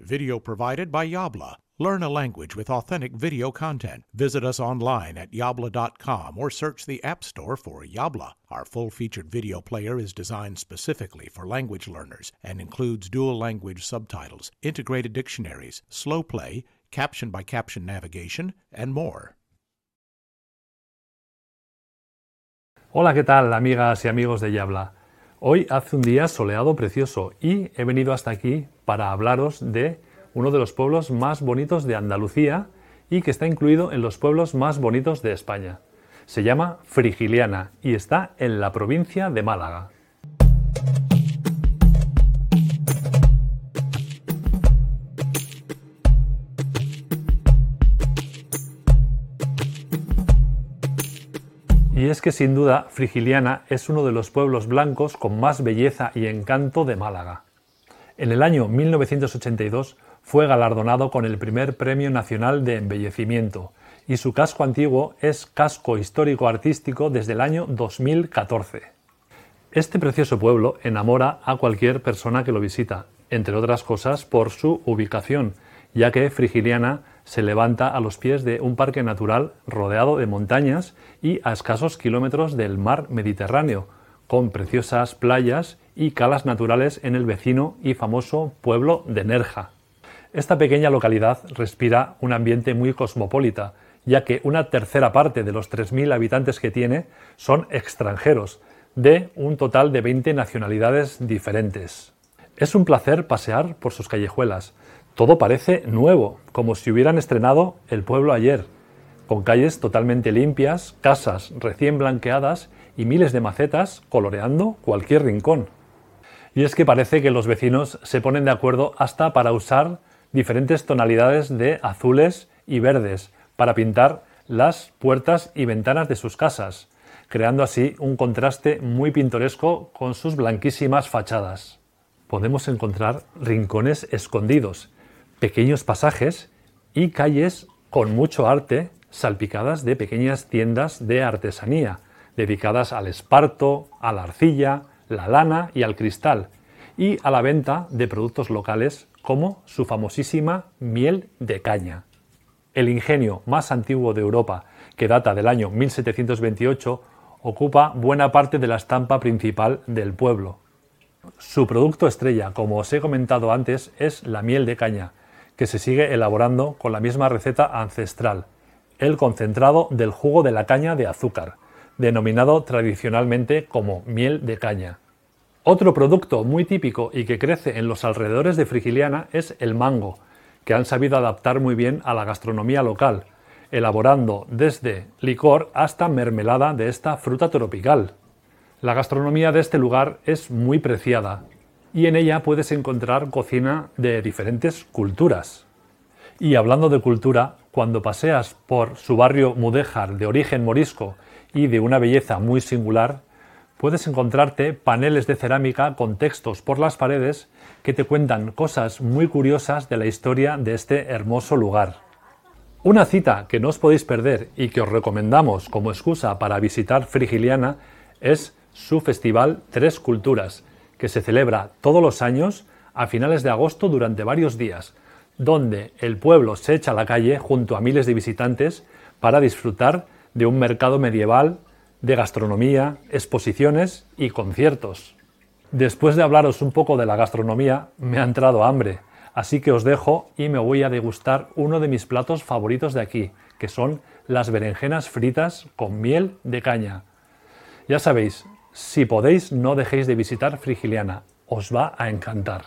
Video provided by Yabla. Learn a language with authentic video content. Visit us online at yabla.com or search the App Store for Yabla. Our full featured video player is designed specifically for language learners and includes dual language subtitles, integrated dictionaries, slow play, caption by caption navigation, and more. Hola, ¿qué tal, amigas y amigos de Yabla? Hoy hace un día soleado precioso y he venido hasta aquí para hablaros de uno de los pueblos más bonitos de Andalucía y que está incluido en los pueblos más bonitos de España. Se llama Frigiliana y está en la provincia de Málaga. Y es que sin duda Frigiliana es uno de los pueblos blancos con más belleza y encanto de Málaga. En el año 1982 fue galardonado con el primer Premio Nacional de Embellecimiento y su casco antiguo es casco histórico artístico desde el año 2014. Este precioso pueblo enamora a cualquier persona que lo visita, entre otras cosas por su ubicación, ya que Frigiliana se levanta a los pies de un parque natural rodeado de montañas y a escasos kilómetros del mar Mediterráneo, con preciosas playas y calas naturales en el vecino y famoso pueblo de Nerja. Esta pequeña localidad respira un ambiente muy cosmopolita, ya que una tercera parte de los 3.000 habitantes que tiene son extranjeros, de un total de 20 nacionalidades diferentes. Es un placer pasear por sus callejuelas, todo parece nuevo, como si hubieran estrenado el pueblo ayer, con calles totalmente limpias, casas recién blanqueadas y miles de macetas coloreando cualquier rincón. Y es que parece que los vecinos se ponen de acuerdo hasta para usar diferentes tonalidades de azules y verdes para pintar las puertas y ventanas de sus casas, creando así un contraste muy pintoresco con sus blanquísimas fachadas. Podemos encontrar rincones escondidos pequeños pasajes y calles con mucho arte salpicadas de pequeñas tiendas de artesanía, dedicadas al esparto, a la arcilla, la lana y al cristal, y a la venta de productos locales como su famosísima miel de caña. El ingenio más antiguo de Europa, que data del año 1728, ocupa buena parte de la estampa principal del pueblo. Su producto estrella, como os he comentado antes, es la miel de caña, que se sigue elaborando con la misma receta ancestral, el concentrado del jugo de la caña de azúcar, denominado tradicionalmente como miel de caña. Otro producto muy típico y que crece en los alrededores de Frigiliana es el mango, que han sabido adaptar muy bien a la gastronomía local, elaborando desde licor hasta mermelada de esta fruta tropical. La gastronomía de este lugar es muy preciada y en ella puedes encontrar cocina de diferentes culturas. Y hablando de cultura, cuando paseas por su barrio mudéjar de origen morisco y de una belleza muy singular, puedes encontrarte paneles de cerámica con textos por las paredes que te cuentan cosas muy curiosas de la historia de este hermoso lugar. Una cita que no os podéis perder y que os recomendamos como excusa para visitar Frigiliana es su festival Tres Culturas, que se celebra todos los años a finales de agosto durante varios días, donde el pueblo se echa a la calle junto a miles de visitantes para disfrutar de un mercado medieval, de gastronomía, exposiciones y conciertos. Después de hablaros un poco de la gastronomía, me ha entrado hambre, así que os dejo y me voy a degustar uno de mis platos favoritos de aquí, que son las berenjenas fritas con miel de caña. Ya sabéis, si podéis, no dejéis de visitar Frigiliana, os va a encantar.